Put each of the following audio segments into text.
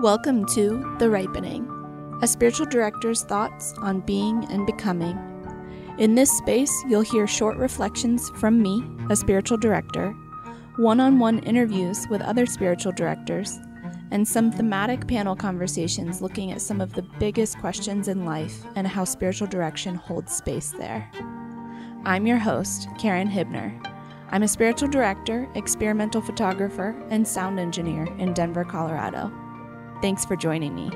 Welcome to The Ripening, a spiritual director's thoughts on being and becoming. In this space, you'll hear short reflections from me, a spiritual director, one on one interviews with other spiritual directors, and some thematic panel conversations looking at some of the biggest questions in life and how spiritual direction holds space there. I'm your host, Carin Hibner. I'm a spiritual director, experimental photographer, and sound engineer in Denver, Colorado. Thanks for joining me.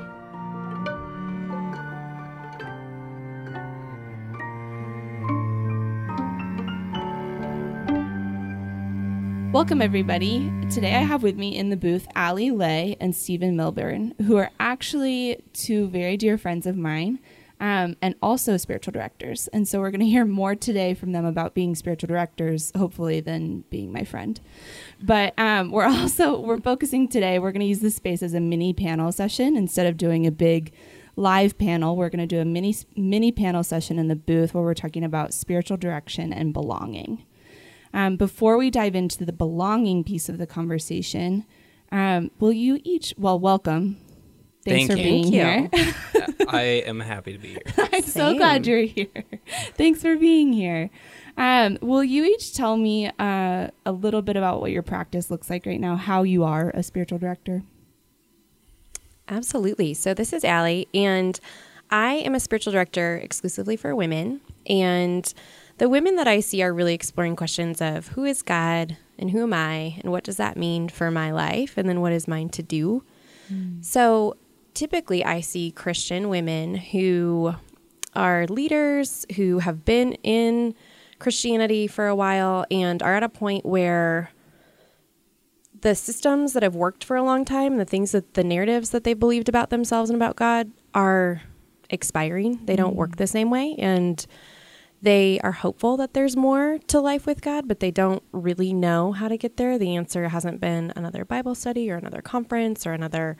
Welcome, everybody. Today I have with me in the booth Ally Ley and Stephen Milburn, who are actually two very dear friends of mine um, and also spiritual directors. And so we're going to hear more today from them about being spiritual directors, hopefully, than being my friend. But um, we're also we're focusing today. We're going to use this space as a mini panel session instead of doing a big live panel. We're going to do a mini mini panel session in the booth where we're talking about spiritual direction and belonging. Um, before we dive into the belonging piece of the conversation, um, will you each, well, welcome. Thanks Thank for you. being Thank here. I am happy to be here. I'm so glad you're here. Thanks for being here. Um, will you each tell me uh, a little bit about what your practice looks like right now, how you are a spiritual director? Absolutely. So this is Ally, and I am a spiritual director exclusively for women. And the women that I see are really exploring questions of who is God and who am I, and what does that mean for my life, and then what is mine to do. So typically, I see Christian women who are leaders who have been in Christianity for a while and are at a point where the systems that have worked for a long time, the things that the narratives that they believed about themselves and about God are expiring. They don't work mm. the same way. And they are hopeful that there's more to life with God, but they don't really know how to get there. The answer hasn't been another Bible study or another conference or another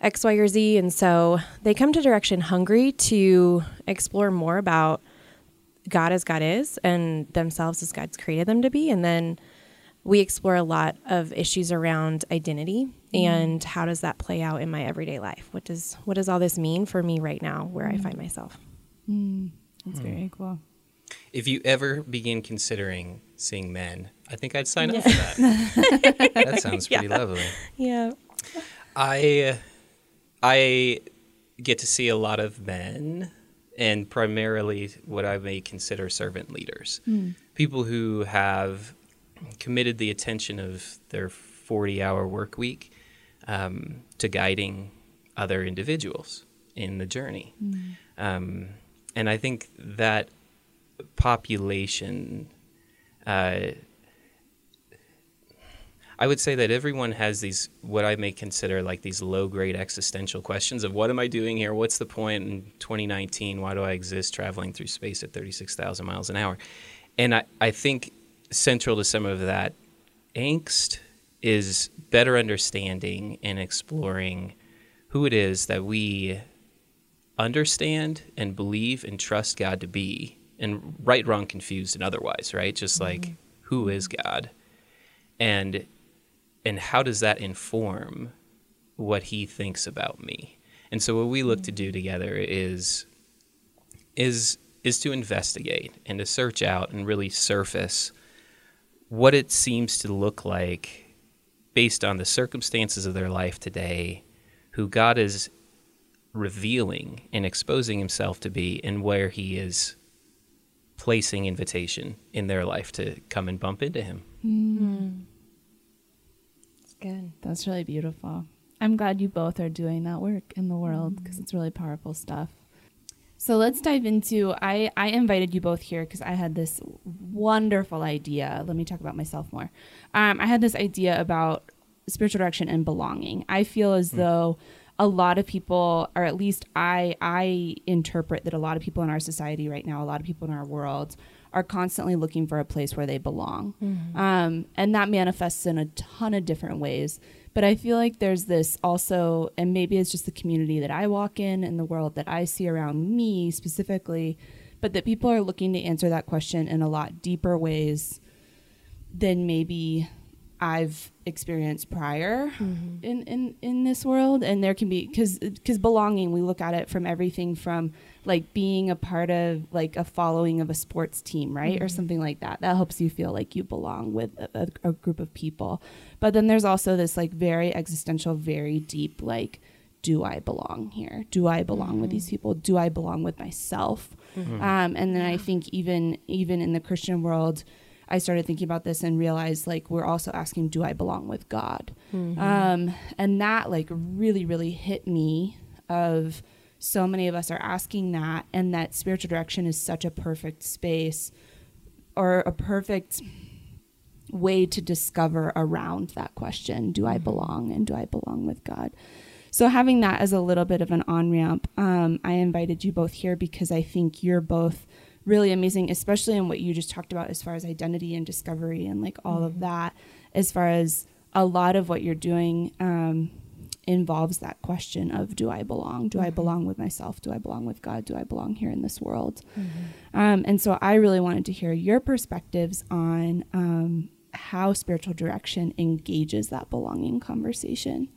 X, Y, or Z. And so they come to Direction hungry to explore more about God as God is and themselves as God's created them to be. And then we explore a lot of issues around identity mm-hmm. and how does that play out in my everyday life? What does what does all this mean for me right now where I find mm-hmm. myself? Mm-hmm. That's hmm. very cool. If you ever begin considering seeing men, I think I'd sign up for that. that sounds pretty lovely. Yeah. I I get to see a lot of men and primarily what I may consider servant leaders. People who have committed the attention of their 40 hour work week um, to guiding other individuals in the journey. Um, and I think that population, uh, I would say that everyone has these, what I may consider like these low grade existential questions of what am I doing here? What's the point in 2019? Why do I exist traveling through space at 36,000 miles an hour? And I, I think central to some of that angst is better understanding and exploring who it is that we understand and believe and trust God to be, and right, wrong, confused, and otherwise, right? Just like mm-hmm. who is God, and and how does that inform what He thinks about me? And so, what we look to do together is is is to investigate and to search out and really surface what it seems to look like based on the circumstances of their life today, who God is revealing and exposing himself to be, and where he is placing invitation in their life to come and bump into him. It's good. That's really beautiful. I'm glad you both are doing that work in the world because it's really powerful stuff. So let's dive into. I, I invited you both here because I had this wonderful idea. Let me talk about myself more. Um, I had this idea about spiritual direction and belonging. I feel as though a lot of people, or at least I, I interpret that a lot of people in our society right now, a lot of people in our world, are constantly looking for a place where they belong, um, and that manifests in a ton of different ways. But I feel like there's this also, and maybe it's just the community that I walk in and the world that I see around me specifically, but that people are looking to answer that question in a lot deeper ways than maybe I've experienced prior mm-hmm. in, in in this world and there can be cuz cuz belonging we look at it from everything from like being a part of like a following of a sports team right or mm-hmm. something like that. That helps you feel like you belong with a, a, a group of people. But then there's also this like very existential very deep like do I belong here? Do I belong with these mm-hmm. people? Do I belong with myself? Um, and then I think even even in the Christian world, I started thinking about this and realized like we're also asking, do I belong with God? Um, and that like really really hit me of so many of us are asking that, and that spiritual direction is such a perfect space or a perfect way to discover around that question do i belong and do i belong with god? So having that as a little bit of an on ramp um, i invited you both here because i think you're both really amazing especially in what you just talked about as far as identity and discovery and like all of that as far as a lot of what you're doing um, involves that question of do i belong? Do i belong with myself? Do i belong with god? Do i belong here in this world? Um, and so i really wanted to hear your perspectives on um, how spiritual direction engages that belonging conversation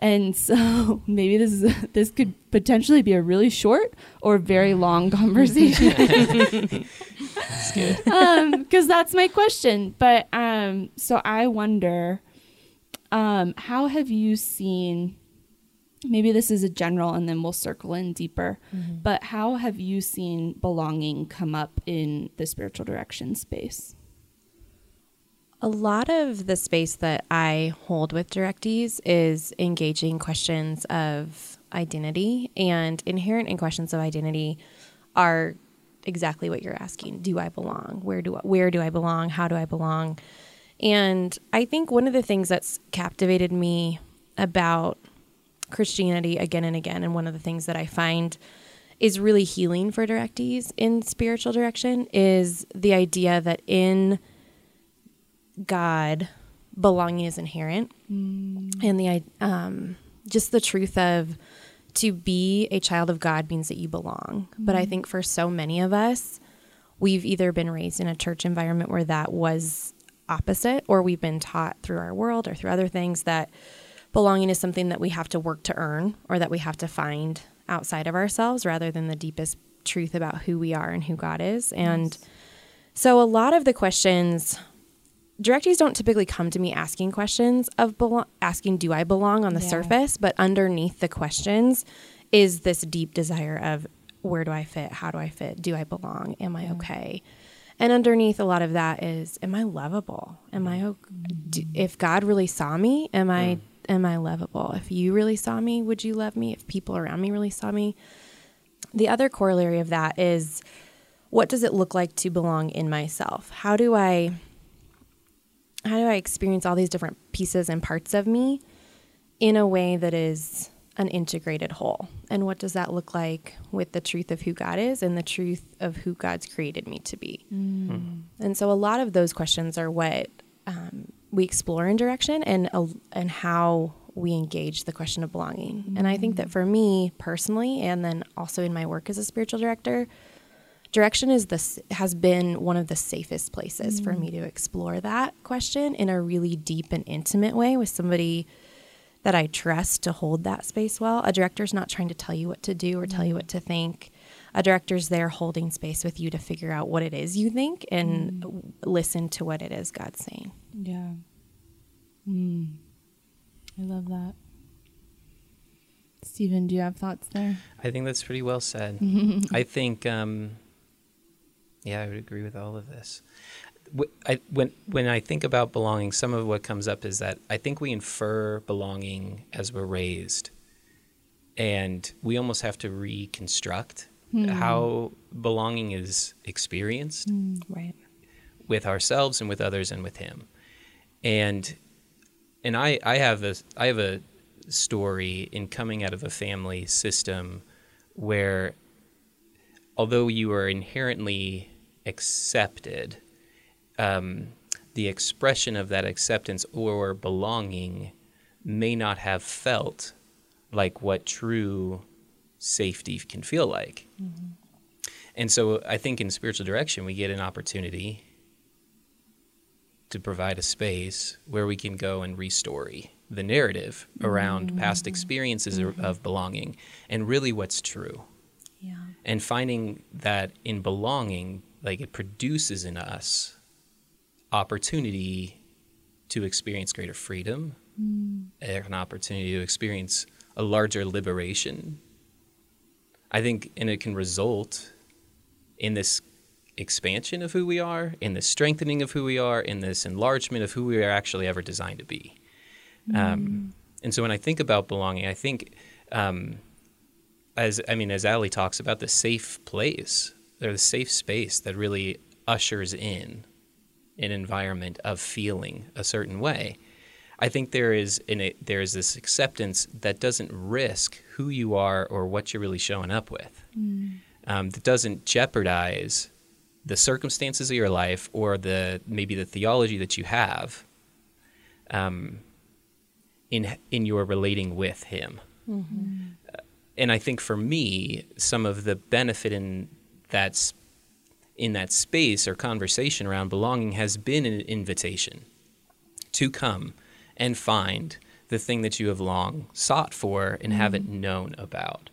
and so maybe this is this could potentially be a really short or very long conversation. That's good. um because that's my question. But um so i wonder um how have you seen maybe this is a general and then we'll circle in deeper but how have you seen belonging come up in the spiritual direction space A lot of the space that I hold with directees is engaging questions of identity, and inherent in questions of identity are exactly what you're asking: Do I belong? Where do I, where do I belong? How do I belong? And I think one of the things that's captivated me about Christianity again and again, and one of the things that I find is really healing for directees in spiritual direction is the idea that in God, belonging is inherent, and the um, just the truth of to be a child of God means that you belong. But I think for so many of us, we've either been raised in a church environment where that was opposite, or we've been taught through our world or through other things that belonging is something that we have to work to earn or that we have to find outside of ourselves rather than the deepest truth about who we are and who God is. And so a lot of the questions directees don't typically come to me asking questions of belo- asking do I belong on the Yeah. surface, but underneath the questions is this deep desire of where do I fit? How do I fit? Do I belong? Am I okay? And underneath a lot of that is am I lovable? Am I o- do, if God really saw me, am I am I lovable? If you really saw me, would you love me? If people around me really saw me? The other corollary of that is what does it look like to belong in myself? How do I how do I experience all these different pieces and parts of me in a way that is an integrated whole? And what does that look like with the truth of who God is and the truth of who God's created me to be? And so a lot of those questions are what um, we explore in direction and uh, and how we engage the question of belonging. And I think that for me personally, and then also in my work as a spiritual director, direction is this has been one of the safest places for me to explore that question in a really deep and intimate way with somebody that I trust to hold that space well. A director's not trying to tell you what to do or tell you what to think. A director's there holding space with you to figure out what it is you think and w- listen to what it is God's saying. Yeah. Mm. I love that. Stephen, do you have thoughts there? I think that's pretty well said. I think, um, yeah, I would agree with all of this. I, when when I think about belonging, some of what comes up is that I think we infer belonging as we're raised, and we almost have to reconstruct hmm. how belonging is experienced hmm, Right. with ourselves and with others and with him and and i i have a i have a story in coming out of a family system where although you are inherently accepted um, the expression of that acceptance or belonging may not have felt like what true safety can feel like. Mm-hmm. And so I think in spiritual direction, we get an opportunity to provide a space where we can go and restory the narrative around past mm-hmm. experiences of- mm-hmm. of belonging and really what's true. Yeah. And finding that in belonging like it produces in us opportunity to experience greater freedom an opportunity to experience a larger liberation. I think and it can result in this expansion of who we are in this strengthening of who we are in this enlargement of who we are actually ever designed to be. Um, and so when i think about belonging i think um, as I mean, as Ally talks about the safe place, or the safe space that really ushers in an environment of feeling a certain way. I think there is in it there is this acceptance that doesn't risk who you are or what you're really showing up with. Um, that doesn't jeopardize the circumstances of your life or the maybe the theology that you have. Um, in in your relating with Him and I think for me, some of the benefit in that in that space or conversation around belonging has been an invitation to come and find the thing that you have long sought for and mm-hmm. haven't known about.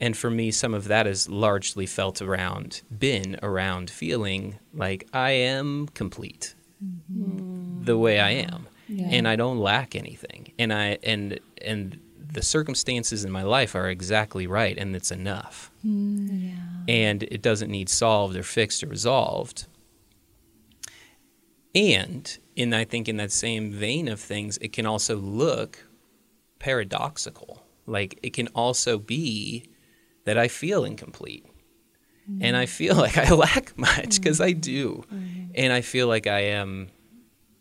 And for me, some of that has largely felt around, been around feeling like I am complete mm-hmm. the way I am, Yeah. and I don't lack anything, and I and and the circumstances in my life are exactly right, and it's enough, mm, Yeah. and it doesn't need solved or fixed or resolved. And in I think in that same vein of things, it can also look paradoxical. Like it can also be that I feel incomplete. And I mm. feel like I lack much because mm. I do. And I feel like I am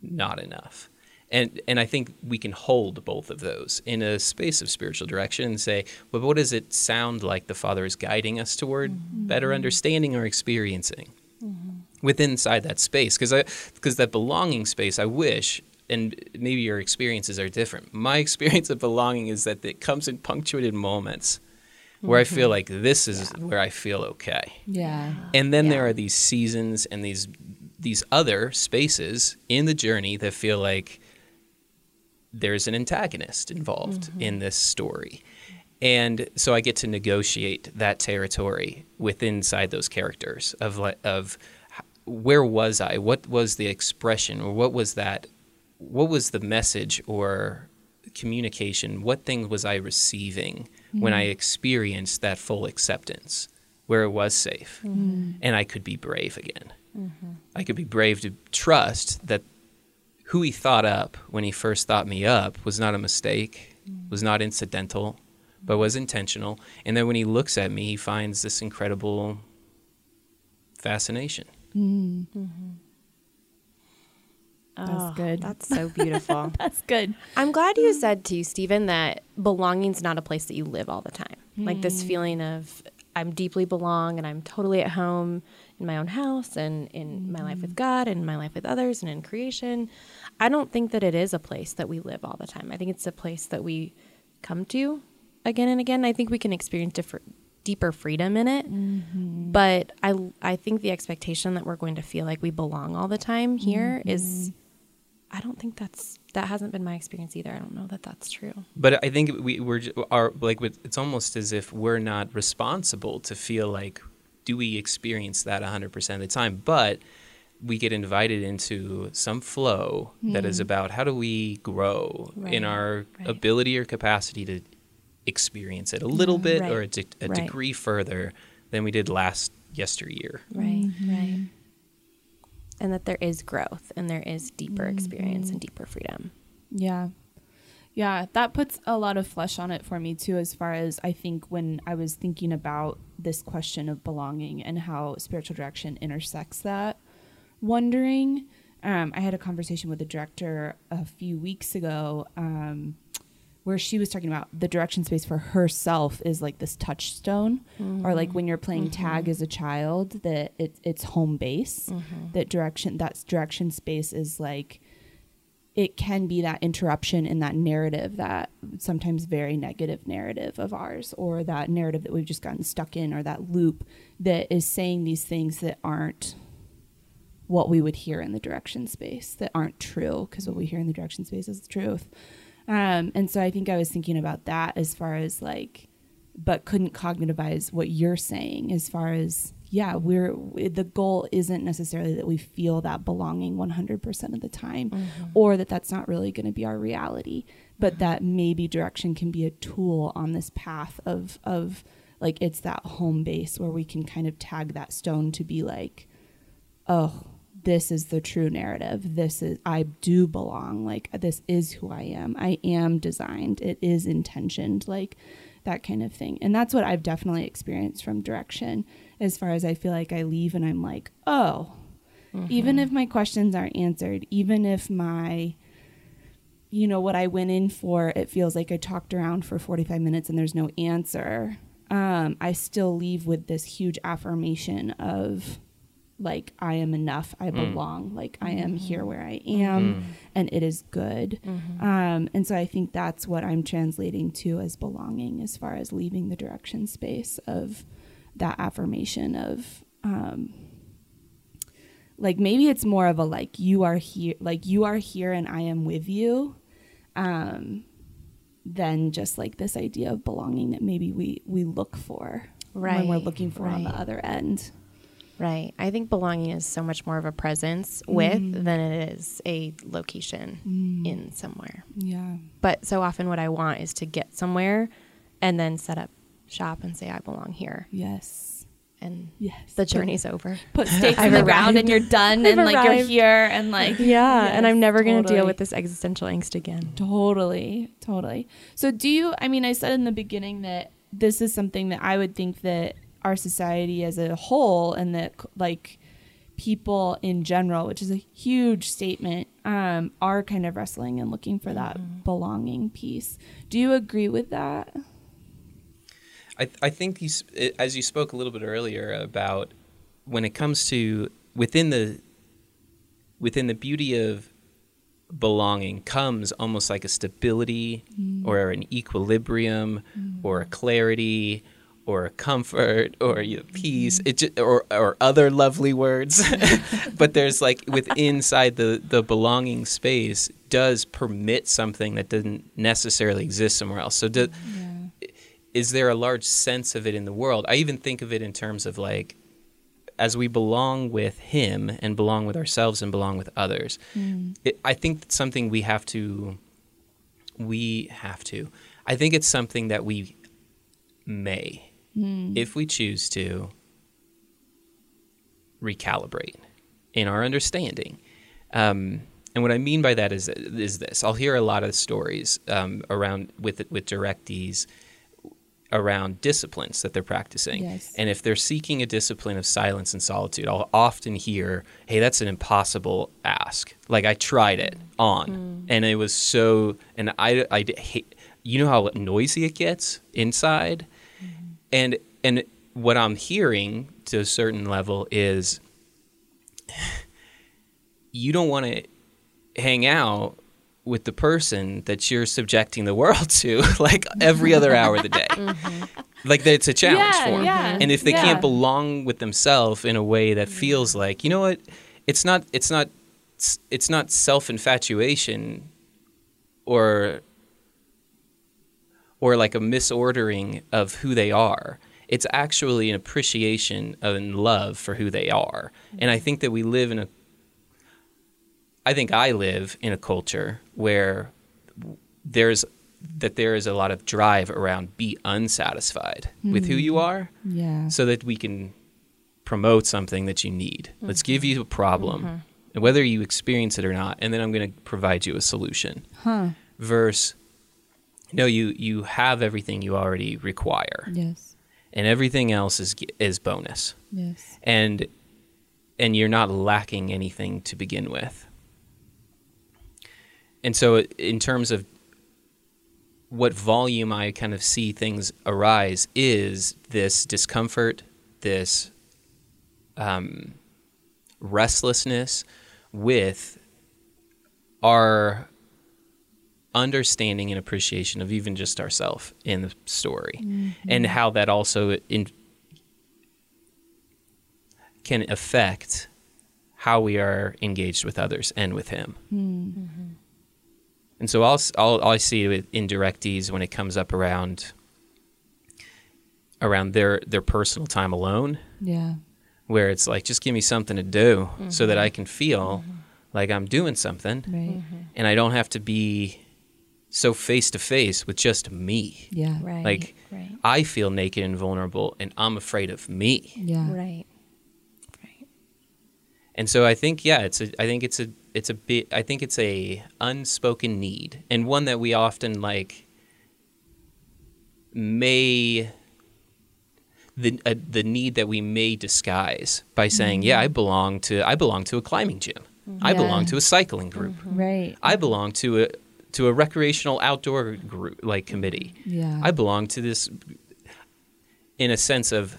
not enough. And and I think we can hold both of those in a space of spiritual direction and say, well, what does it sound like the Father is guiding us toward mm-hmm. better mm-hmm. understanding or experiencing mm-hmm. within inside that space? Because I because that belonging space, I wish, and maybe your experiences are different. My experience of belonging is that it comes in punctuated moments where I feel like this is where I feel okay. Yeah. And then there are these seasons and these these other spaces in the journey that feel like there's an antagonist involved mm-hmm. in this story. And so I get to negotiate that territory within inside those characters of of where was I? What was the expression or what was that what was the message or communication? What thing was I receiving when I mm-hmm. experienced that full acceptance where it was safe mm-hmm. and I could be brave again? I could be brave to trust that who he thought up when he first thought me up was not a mistake, was not incidental, but was intentional. And then when he looks at me, he finds this incredible fascination. Mm-hmm. That's Oh, good. That's so beautiful. That's good. I'm glad you mm. said too, Stephen, that belonging's not a place that you live all the time. Like this mm. feeling of I'm deeply belong and I'm totally at home in my own house and in my life mm-hmm. with God and my life with others and in creation. I don't think that it is a place that we live all the time. I think it's a place that we come to again and again. I think we can experience different deeper freedom in it. Mm-hmm. But I I think the expectation that we're going to feel like we belong all the time here mm-hmm. is I don't think that's that hasn't been my experience either. I don't know that that's true. But I think we we're are like it's almost as if we're not responsible to feel like do we experience that 100% of the time, but we get invited into some flow that is hmm. about how do we grow in our right. ability or capacity to experience it a little mm-hmm. bit or a, de- a right. degree further than we did last yesteryear. Right, right. And that there is growth and there is deeper experience and mm-hmm. deeper freedom. Yeah. Yeah, that puts a lot of flesh on it for me too, as far as I think when I was thinking about this question of belonging and how spiritual direction intersects that. Wondering, um, I had a conversation with the director a few weeks ago um, where she was talking about the direction space for herself is like this touchstone, or like when you're playing tag as a child, that it, it's home base. That direction, that direction space is like it can be that interruption in that narrative that sometimes very negative narrative of ours or that narrative that we've just gotten stuck in or that loop that is saying these things that aren't what we would hear in the direction space that aren't true because what we hear in the direction space is the truth. Um, and so I think I was thinking about that as far as like, but couldn't cognitivize what you're saying as far as yeah, we're the goal isn't necessarily that we feel that belonging 100% of the time mm-hmm. or that that's not really going to be our reality, but mm-hmm. that maybe direction can be a tool on this path of of like it's that home base where we can kind of tag that stone to be like oh, this is the true narrative. This is I do belong. Like this is who I am. I am designed. It is intentioned. Like that kind of thing. And that's what I've definitely experienced from direction as far as I feel like I leave and I'm like, oh, mm-hmm. even if my questions aren't answered, even if my, you know, what I went in for, it feels like I talked around for 45 minutes and there's no answer, um, I still leave with this huge affirmation of, like I am enough, I mm. belong, mm. like I am here mm-hmm. where I am, mm. and it is good. Mm-hmm. Um, and so I think that's what I'm translating to as belonging, as far as leaving the direction space of that affirmation of um like maybe it's more of a like you are here like you are here and I am with you um than just like this idea of belonging that maybe we we look for right. when we're looking for right. on the other end. Right. I think belonging is so much more of a presence with mm. than it is a location mm. in somewhere. Yeah. But so often what I want is to get somewhere and then set up shop and say I belong here. Yes. And yes, the journey's put, over. Put stakes in the ground and you're done and like you're here and like Yeah, yes, and I'm never totally. gonna deal with this existential angst again. Totally. Totally. So do you I mean I said in the beginning that this is something that I would think that our society as a whole and that like people in general, which is a huge statement, um, are kind of wrestling and looking for that mm-hmm. belonging piece. Do you agree with that? I, I think you, as you spoke a little bit earlier about when it comes to within the within the beauty of belonging comes almost like a stability mm. or an equilibrium mm. or a clarity or comfort or you know, peace it just, or or other lovely words but there's like with inside the the belonging space does permit something that doesn't necessarily exist somewhere else so do, yeah is there a large sense of it in the world? I even think of it in terms of like, as we belong with Him and belong with ourselves and belong with others. Mm. It, I think it's something we have to. We have to. I think it's something that we may, mm. if we choose to, recalibrate in our understanding. Um, and what I mean by that is is this: I'll hear a lot of stories um, around with with directees around disciplines that they're practicing. Yes. And if they're seeking a discipline of silence and solitude, I'll often hear, hey, that's an impossible ask. Like I tried it on mm. and it was so, and I, I hate, you know how noisy it gets inside? And, and what I'm hearing to a certain level is you don't want to hang out with the person that you're subjecting the world to like every other hour of the day. Mm-hmm. Like it's a challenge yeah, for them. Yeah, and if they yeah. can't belong with themselves in a way that feels like, you know what, it's not it's not it's not self-infatuation or or like a misordering of who they are. It's actually an appreciation and love for who they are. And I think that we live in a I think I live in a culture where there's that there is a lot of drive around be unsatisfied mm. with who you hmm. are yeah so that we can promote something that you need mm-hmm. let's give you a problem mm-hmm. and whether you experience it or not and then i'm going to provide you a solution huh. versus no you you have everything you already require. Yes. And everything else is is bonus. Yes. And and you're not lacking anything to begin with. And so in terms of what volume I kind of see things arise is this discomfort, this um, restlessness with our understanding and appreciation of even just ourself in the story mm-hmm. and how that also in, can affect how we are engaged with others and with Him. Hmm. Mm-hmm. And so I'll, I'll I see it in directees when it comes up around around their their personal time alone, Yeah. where it's like just give me something to do so that mm-hmm. I can feel mm-hmm. like I'm doing something, Right. and I don't have to be so face to face with just me. Yeah. Right. Like right. I feel naked and vulnerable, and I'm afraid of me. Yeah. Right. Right. And so I think yeah, it's a I think it's a it's a bit I think it's a unspoken need and one that we often like may the uh, the need that we may disguise by saying, yeah, I belong to I belong to a climbing gym. I belong to a cycling group. Right. I belong to a to a recreational outdoor group like committee. Yeah. I belong to this in a sense of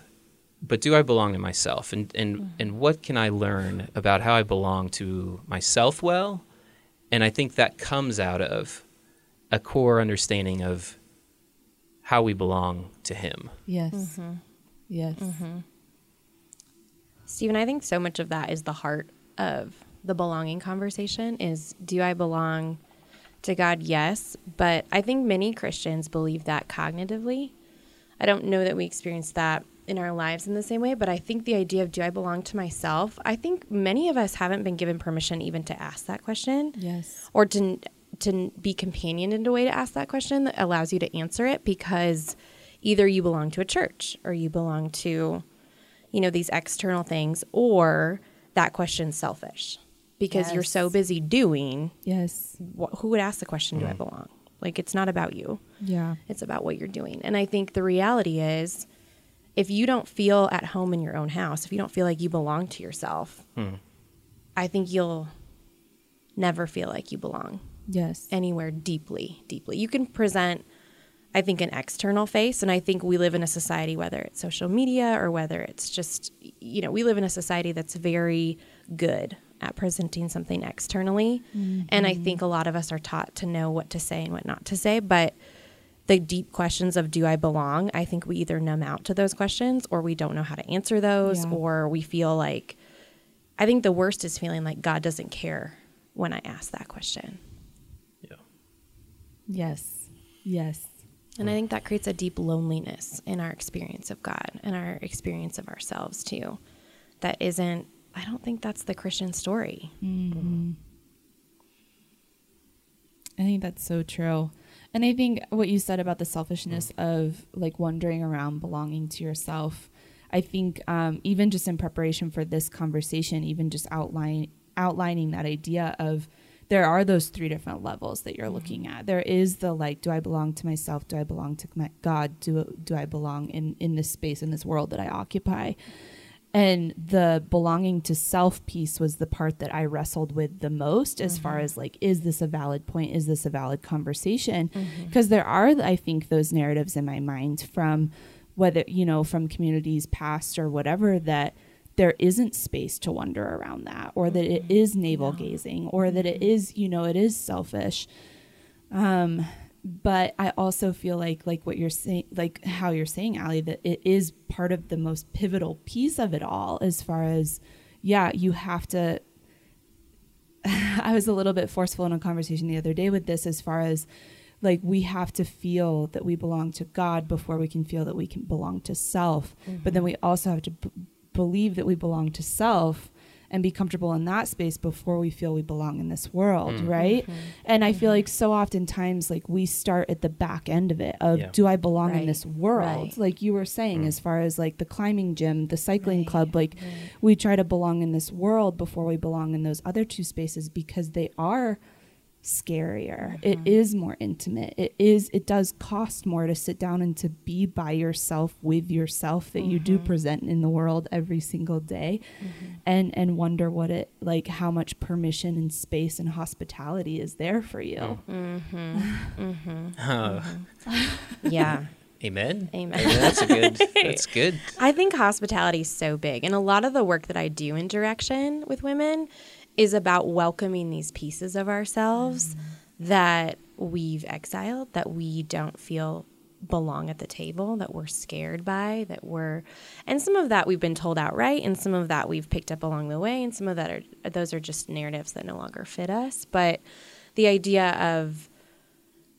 but do I belong to myself and and mm. and what can I learn about how I belong to myself well and I think that comes out of a core understanding of how we belong to him. yes. Mm-hmm. Yes. Mm-hmm. Stephen, I think so much of that is the heart of the belonging conversation is do I belong to God? Yes. But I think many Christians believe that cognitively. I don't know that we experience that in our lives in the same way, but I think the idea of do I belong to myself? I think many of us haven't been given permission even to ask that question Yes. or to to be companioned in a way to ask that question that allows you to answer it because either you belong to a church or you belong to you know these external things or that question's selfish because you're so busy doing Yes. wh- who would ask the question do i mm. belong like it's not about you Yeah. it's about what you're doing and i think the reality is if you don't feel at home in your own house if you don't feel like you belong to yourself hmm. i think you'll never feel like you belong Yes. anywhere deeply, deeply. You can present, I think, an external face. And I think we live in a society, whether it's social media or whether it's just, you know, we live in a society that's very good at presenting something externally. And I think a lot of us are taught to know what to say and what not to say. But the deep questions of do I belong, I think we either numb out to those questions or we don't know how to answer those Yeah. or we feel like, I think the worst is feeling like God doesn't care when I ask that question. Yeah. yes. Yes. And I think that creates a deep loneliness in our experience of God and our experience of ourselves too. That isn't, I don't think that's the Christian story. I think that's so true. And I think what you said about the selfishness of like wandering around belonging to yourself, I think um, even just in preparation for this conversation, even just outline outlining that idea of there are those three different levels that you're looking at. There is the like, do I belong to myself? Do I belong to my God? Do do I belong in in this space in this world that I occupy? And the belonging to self piece was the part that I wrestled with the most as far mm-hmm. as like is this a valid point? Is this a valid conversation? Mm-hmm. Because there are I think those narratives in my mind from whether you know from communities past or whatever that there isn't space to wonder around that or that it mm-hmm. is navel gazing or that it is you know it is selfish. Um but I also feel like like what you're saying like how you're saying Ally that it is part of the most pivotal piece of it all as far as yeah you have to I was a little bit forceful in a conversation the other day with this as far as like we have to feel that we belong to God before we can feel that we can belong to self. But then mm-hmm. we also have to b- believe that we belong to self and be comfortable in that space before we feel we belong in this world, mm. right? Mm-hmm. And I feel mm-hmm. like so oftentimes like we start at the back end of it of Yeah. do I belong in this world? right. Like you were saying mm. as far as like the climbing gym, the cycling Right, club, like we try to belong in this world before we belong in those other two spaces because they are scarier. It mm-hmm. is more intimate. It is it does cost more to sit down and to be by yourself with yourself that you do mm-hmm. present in the world every single day mm-hmm. and and wonder what it like how much permission and space and hospitality is there for you. Uh, Yeah. amen. Amen. That's a good. That's good. I think hospitality is so big. And a lot of the work that I do in direction with women is about welcoming these pieces of ourselves that we've exiled, that we don't feel belong at the table that we're scared by that we're and some of that we've been told outright and some of that we've picked up along the way and some of that are those are just narratives that no longer fit us. But the idea of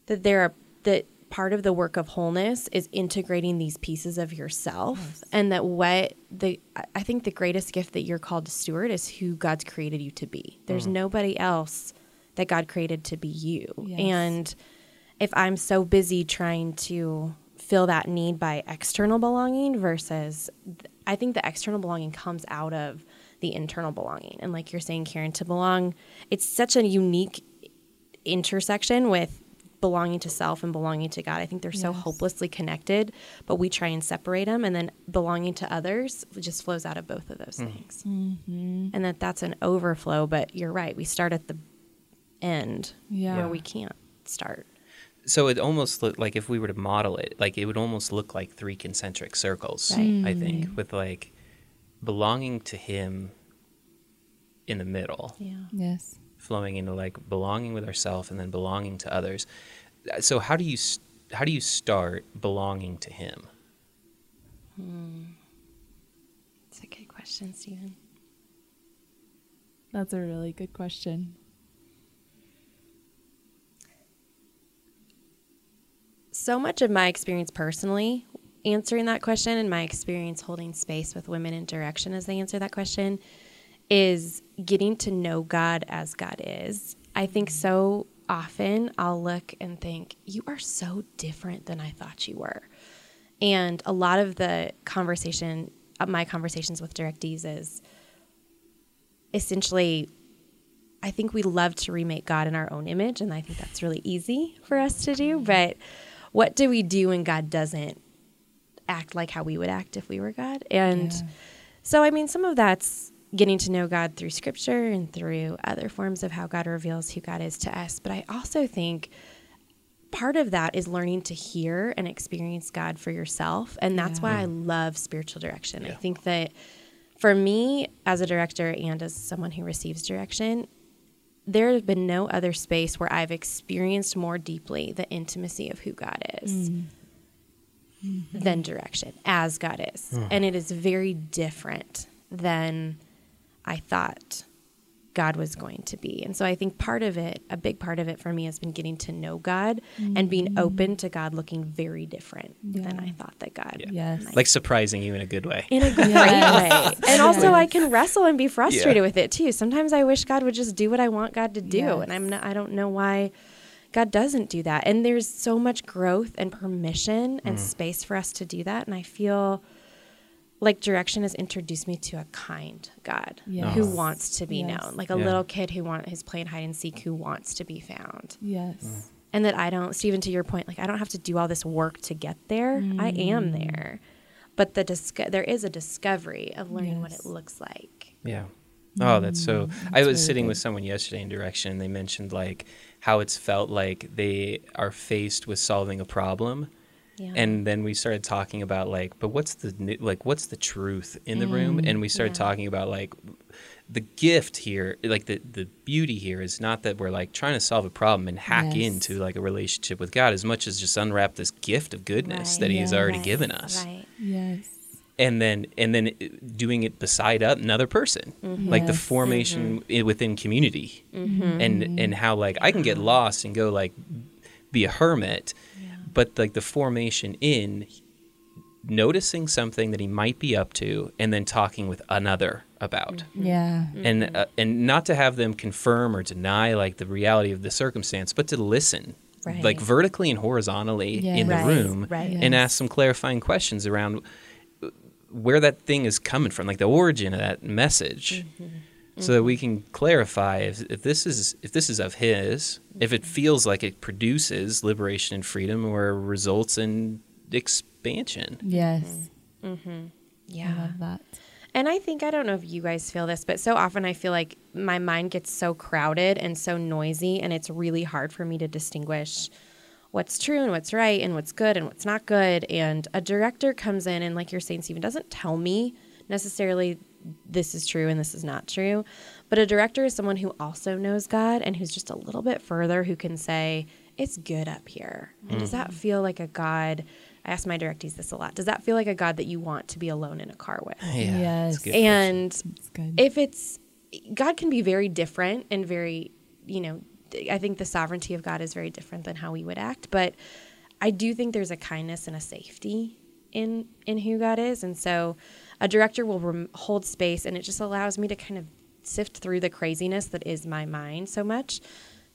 that there are that part of the work of wholeness is integrating these pieces of yourself yes. and that what the i think the greatest gift that you're called to steward is who god's created you to be there's mm. nobody else that god created to be you yes. and if I'm so busy trying to fill that need by external belonging versus I think the external belonging comes out of the internal belonging. And like you're saying, Carin, to belong, it's such a unique intersection with belonging to self and belonging to God. I think they're yes. so hopelessly connected, but we try and separate them. And then belonging to others just flows out of both of those mm. things. Mm-hmm. And that that's an overflow. But you're right. We start at the end yeah. where we can't start so it almost looked like if we were to model it, like it would almost look like three concentric circles. Right. I think mm. with like belonging to him in the middle. Yeah. Yes. Flowing into like belonging with ourselves and then belonging to others. So how do you how do you start belonging to him? Hmm. That's a good question, Stephen. That's a really good question. so much of my experience personally answering that question and my experience holding space with women in direction as they answer that question is getting to know God as God is. I think so often I'll look and think, you are so different than I thought you were. And a lot of the conversation, uh, my conversations with directees is essentially, I think we love to remake God in our own image. And I think that's really easy for us to do. But what do we do when God doesn't act like how we would act if we were God? And yeah. so, I mean, some of that's getting to know God through scripture and through other forms of how God reveals who God is to us. But I also think part of that is learning to hear and experience God for yourself. And that's yeah. why I love spiritual direction. Yeah. I think that for me, as a director and as someone who receives direction, there has been no other space where I've experienced more deeply the intimacy of who God is mm. mm-hmm. than direction, as God is. Mm. And it is very different than I thought God was going to be. And so I think part of it, a big part of it for me has been getting to know God mm-hmm. and being mm-hmm. open to God looking very different yeah. than I thought that God. Yeah. Yes. Like surprising you in a good way. In a great yes. way. And also I can wrestle and be frustrated yeah. with it too. Sometimes I wish God would just do what I want God to do yes. and I'm not I don't know why God doesn't do that. And there's so much growth and permission and mm. space for us to do that and I feel like direction has introduced me to a kind God yes. who wants to be yes. known, like a yeah. little kid who want who's playing hide and seek who wants to be found. Yes. Mm. And that I don't, Stephen, to your point, like I don't have to do all this work to get there. Mm. I am there, but the disco- there is a discovery of learning yes. what it looks like. Yeah. Oh, that's so. Mm. That's I was really sitting good. with someone yesterday in direction, and they mentioned like how it's felt like they are faced with solving a problem yeah. And then we started talking about like, but what's the like, what's the truth in the mm, room? And we started yeah. talking about like, the gift here, like the the beauty here, is not that we're like trying to solve a problem and hack yes. into like a relationship with God, as much as just unwrap this gift of goodness right. that He yes. has already given us. Right. Yes. And then and then doing it beside another person, mm-hmm. like yes. the formation mm-hmm. within community, mm-hmm. and and how like I can get lost and go like be a hermit but like the formation in noticing something that he might be up to and then talking with another about mm-hmm. yeah and uh, and not to have them confirm or deny like the reality of the circumstance but to listen right. like vertically and horizontally yeah. in right. the room right. and yes. ask some clarifying questions around where that thing is coming from like the origin of that message mm-hmm so that we can clarify if, if this is if this is of his if it feels like it produces liberation and freedom or results in expansion. Yes. Mm-hmm. yeah I love that. And I think I don't know if you guys feel this, but so often I feel like my mind gets so crowded and so noisy, and it's really hard for me to distinguish what's true and what's right and what's good and what's not good. And a director comes in and, like you're saying, Stephen, doesn't tell me necessarily this is true and this is not true. But a director is someone who also knows God and who's just a little bit further who can say, it's good up here. And does that feel like a God? I ask my directees this a lot. Does that feel like a God that you want to be alone in a car with? Yeah, Yes. good. And good. if it's God can be very different and very, you know, I think the sovereignty of God is very different than how we would act, but I do think there's a kindness and a safety in in who God is, and so a director will rem- hold space, and it just allows me to kind of sift through the craziness that is my mind so much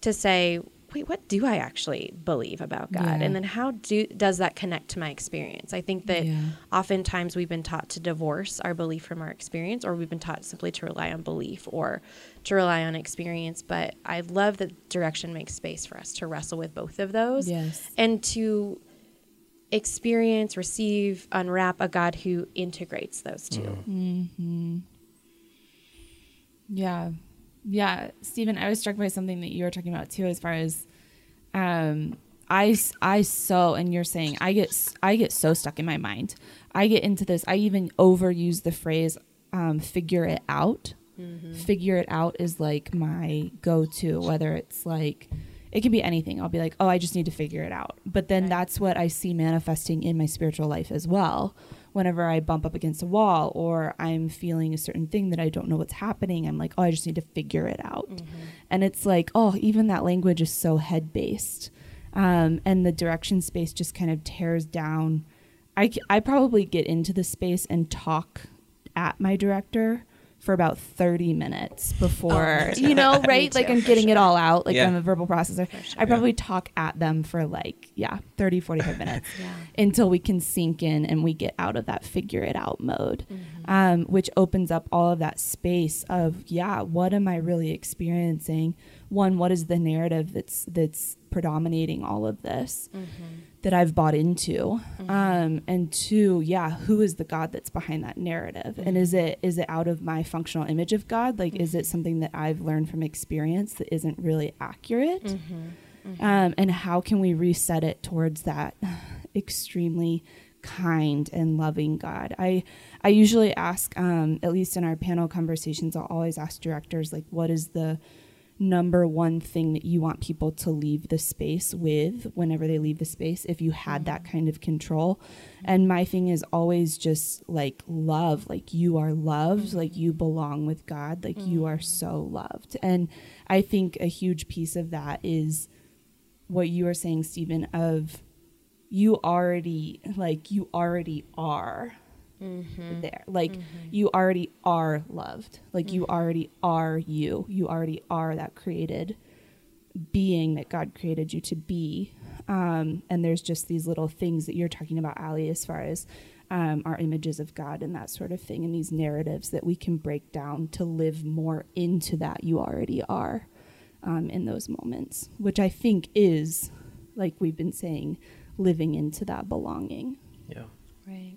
to say, wait, what do I actually believe about God, Yeah. and then how do does that connect to my experience? I think that Yeah. oftentimes we've been taught to divorce our belief from our experience, or we've been taught simply to rely on belief or to rely on experience. But I love that direction makes space for us to wrestle with both of those Yes. and to experience, receive, unwrap a God who integrates those 2 Mm-hmm. Yeah. Yeah. Stephen, I was struck by something that you were talking about too, as far as, um, I, I so, and you're saying I get, I get so stuck in my mind. I get into this. I even overuse the phrase, um, figure it out. Figure it out is like my go to, whether it's like, it can be anything. I'll be like, oh, I just need to figure it out. But then Right. that's what I see manifesting in my spiritual life as well. Whenever I bump up against a wall or I'm feeling a certain thing that I don't know what's happening, I'm like, oh, I just need to figure it out. And it's like, oh, even that language is so head based. Um, and the direction space just kind of tears down. I, I probably get into the space and talk at my director for about 30 minutes before, you know, right? like I'm for getting it all out. Like Yeah. I'm a verbal processor. I probably talk at them for like, yeah, 30, 45 minutes Yeah. until we can sink in and we get out of that figure it out mode, Mm-hmm. um, which opens up all of that space of, yeah, what am I really experiencing? One, what is the narrative that's that's predominating all of this that I've bought into? Um, and two, yeah, who is the God that's behind that narrative? And is it is it out of my functional image of God? Like, is it something that I've learned from experience that isn't really accurate? Um, and how can we reset it towards that extremely kind and loving God? I I usually ask, um, at least in our panel conversations, I'll always ask directors like, what is the number one thing that you want people to leave the space with whenever they leave the space if you had that kind of control. And my thing is always just like love. Like you are loved. Mm-hmm. Like you belong with god. Like you mm-hmm. are so loved. And i think a huge piece of that is what you were saying stephen of you already like you already are there. Like you already are loved. Like you already are you. You already are that created being that god created you to be. Um, and there's just these little things that you're talking about Ally as far as um, our images of god and that sort of thing and these narratives that we can break down to live more into that you already are um, in those moments which i think is like we've been saying living into that belonging. Yeah. Right.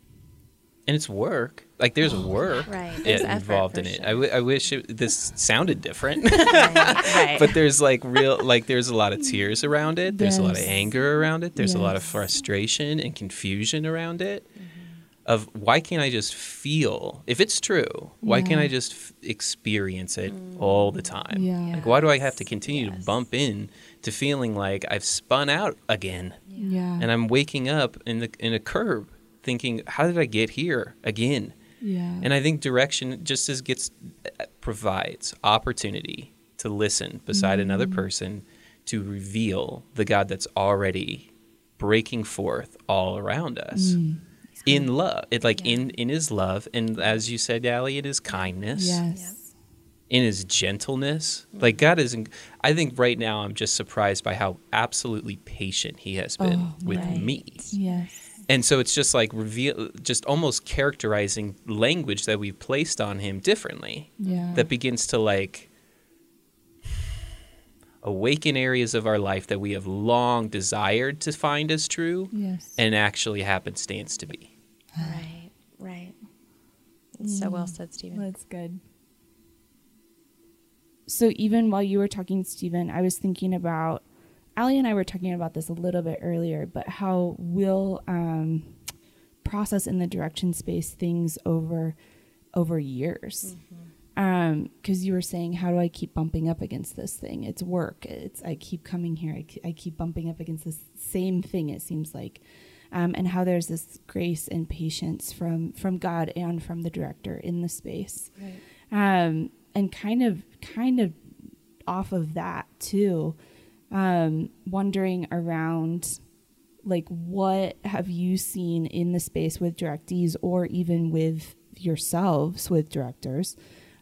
And it's work. Like there's work Right. There's involved in it. sure. I, w- I wish it, this sounded different, right. right. but there's like real, like there's a lot of tears around it. There's a lot of anger around it. There's a lot of frustration and confusion around it. Mm-hmm. Of why can't I just feel? If it's true, why can't I just f- experience it all the time? Yeah. Like why do I have to continue Yes. to bump in to feeling like I've spun out again? yeah and I'm waking up in the in a curb thinking, how did I get here again? yeah And I think direction just as gets uh, provides opportunity to listen beside mm-hmm. another person to reveal the God that's already breaking forth all around us mm. in love. It like Yeah. in in his love and as you said, Ally, it is kindness yes in his gentleness. Like God is, in, I think right now I'm just surprised by how absolutely patient He has been Oh, with right. me. yes And so it's just like reveal, just almost characterizing language that we've placed on Him differently yeah that begins to like awaken areas of our life that we have long desired to find as true yes and actually happenstance to be. right. Right. It's so well said, Stephen. Mm. That's good. So even while you were talking, Stephen, I was thinking about Ally and I were talking about this a little bit earlier, but how we'll um, process in the direction space things over over years. um because you were saying how do i keep bumping up against this thing? It's work. It's i keep coming here. I, I keep bumping up against this same thing it seems like. Um, and how there's this grace and patience from from god and from the director in the space. Um, and kind of kind of off of that too um, wondering around like what have you seen in the space with directees or even with yourselves with directors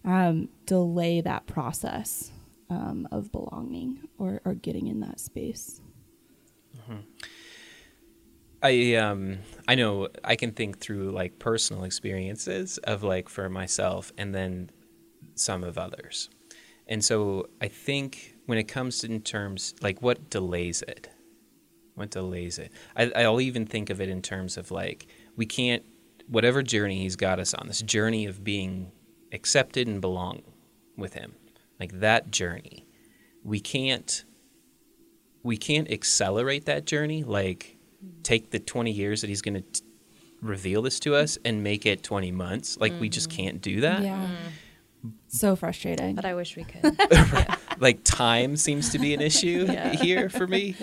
um, delay that process um, of belonging or, or getting in that space I um I know I can think through like personal experiences of like for myself and then some of others. And so I think when it comes in terms like what delays it. What delays it? I, I'll even think of it in terms of like we can't whatever journey he's got us on, this journey of being accepted and belong with him. Like that journey. We can't we can't accelerate that journey like take the 20 years that he's going to reveal this to us and make it 20 months like we just mm-hmm. can't do that yeah mm-hmm. So frustrating. But I wish we could. like time seems to be an issue Yeah. here for me.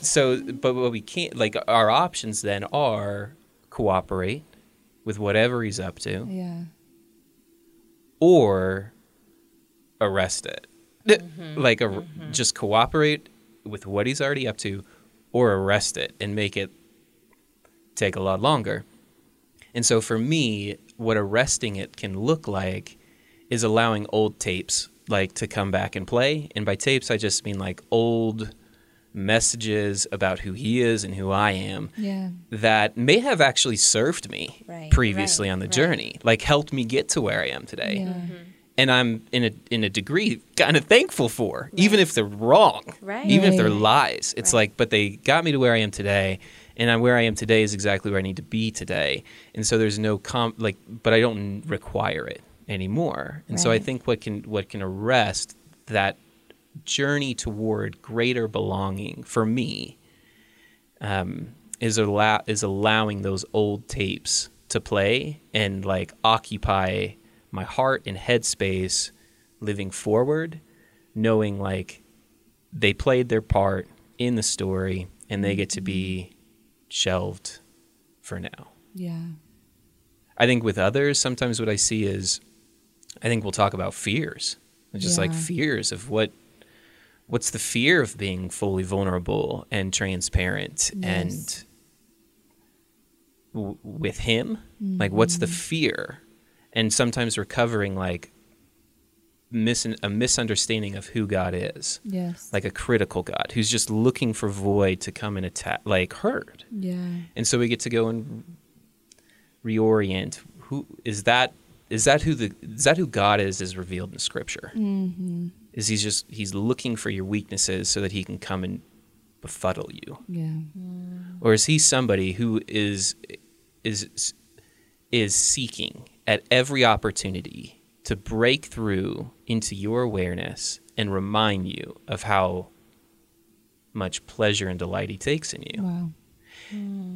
So but what we can't like our options then are cooperate with whatever he's up to. Yeah. Or arrest it. Mm-hmm. Like a, mm-hmm. just cooperate with what he's already up to or arrest it and make it take a lot longer. And so for me what arresting it can look like is allowing old tapes like to come back and play and by tapes i just mean like old messages about who he is and who i am yeah that may have actually served me Right, previously right, on the right. journey like helped me get to where i am today yeah mm-hmm. and I'm in a in a degree kind of thankful for, even if they're wrong, Right. even if they're lies. It's Right. like, but they got me to where I am today, and I'm where I am today is exactly where I need to be today. And so there's no com like, but I don't require it anymore. And so I think what can what can arrest that journey toward greater belonging for me um, is allow is allowing those old tapes to play and like occupy my heart and headspace living forward knowing like they played their part in the story and they get to be shelved for now. Yeah. I think with others sometimes what i see is i think we'll talk about fears. Just like fears of what what's the fear of being fully vulnerable and transparent Yes. and w- with him? Like what's the mm-hmm. fear? And sometimes recovering like mis- a misunderstanding of who god is. Yes. Like a critical god who's just looking for void to come and attack like hurt. Yeah. And so we get to go and reorient who is that is that who the is that who god is as revealed in scripture. Mm-hmm. is he's just he's looking for your weaknesses so that he can come and befuddle you. Yeah. Or is he somebody who is is is seeking at every opportunity to break through into your awareness and remind you of how much pleasure and delight he takes in you? Wow.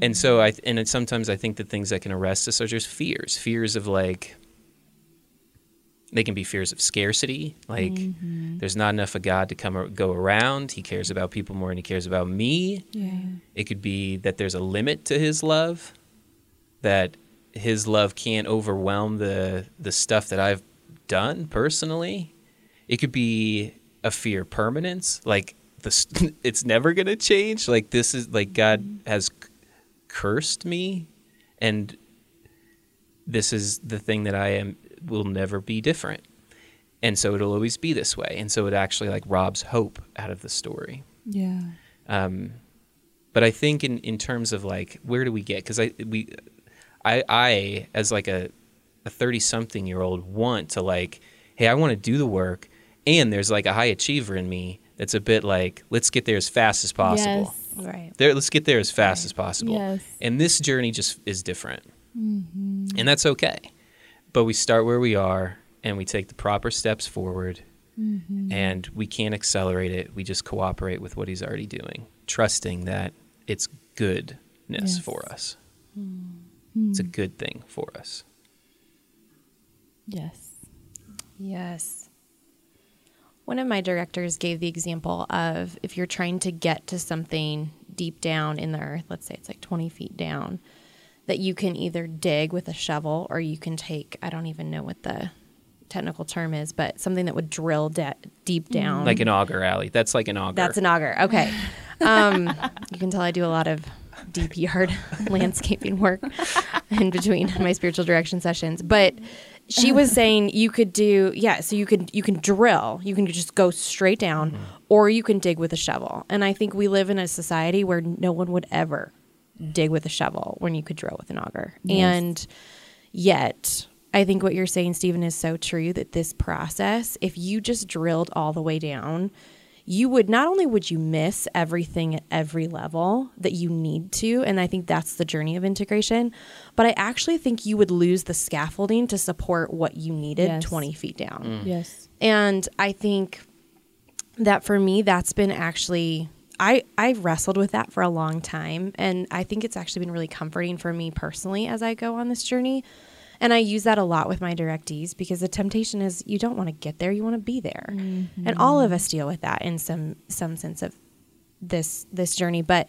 And so I and sometimes I think the things that can arrest us are just fears, fears of like they can be fears of scarcity, like mm-hmm. there's not enough of God to come or go around. He cares about people more than he cares about me. yeah It could be that there's a limit to his love, that his love can't overwhelm the the stuff that I've done personally. It could be a fear of permanence, like this it's never going to change. Like this is like God has c- cursed me and this is the thing that I am will never be different. And so it'll always be this way. And so it actually like robs hope out of the story. yeah Um, but I think in, in terms of like where do we get? Because I we I I as like a a thirty something year old want to like hey I want to do the work and there's like a high achiever in me that's a bit like let's get there as fast as possible. Yes. right. There let's get there as fast as possible. Yes. And this journey just is different, and that's okay. But we start where we are and we take the proper steps forward mm-hmm. and we can't accelerate it. We just cooperate with what he's already doing, trusting that it's goodness Yes. for us. Mm-hmm. It's a good thing for us. Yes. Yes. One of my directors gave the example of if you're trying to get to something deep down in the earth, let's say it's like 20 feet down, that you can either dig with a shovel or you can take, I don't even know what the technical term is, but something that would drill de- deep down. Like an auger Ally. That's like an auger. That's an auger. Okay. Um, you can tell I do a lot of deep yard landscaping work in between my spiritual direction sessions. But she was saying you could do yeah, so you could you can drill, you can just go straight down, or you can dig with a shovel. And I think we live in a society where no one would ever dig with a shovel when you could drill with an auger. Yes. And yet I think what you're saying, Stephen, is so true that this process, if you just drilled all the way down, you would not only would you miss everything at every level that you need to, and I think that's the journey of integration, but I actually think you would lose the scaffolding to support what you needed Yes. 20 feet Mm. down. Yes. And I think that for me, that's been actually I I wrestled with that for a long time, and I think it's actually been really comforting for me personally as I go on this journey. And I use that a lot with my directees because the temptation is you don't want to get there, you want to be there, and all of us deal with that in some some sense of this this journey. But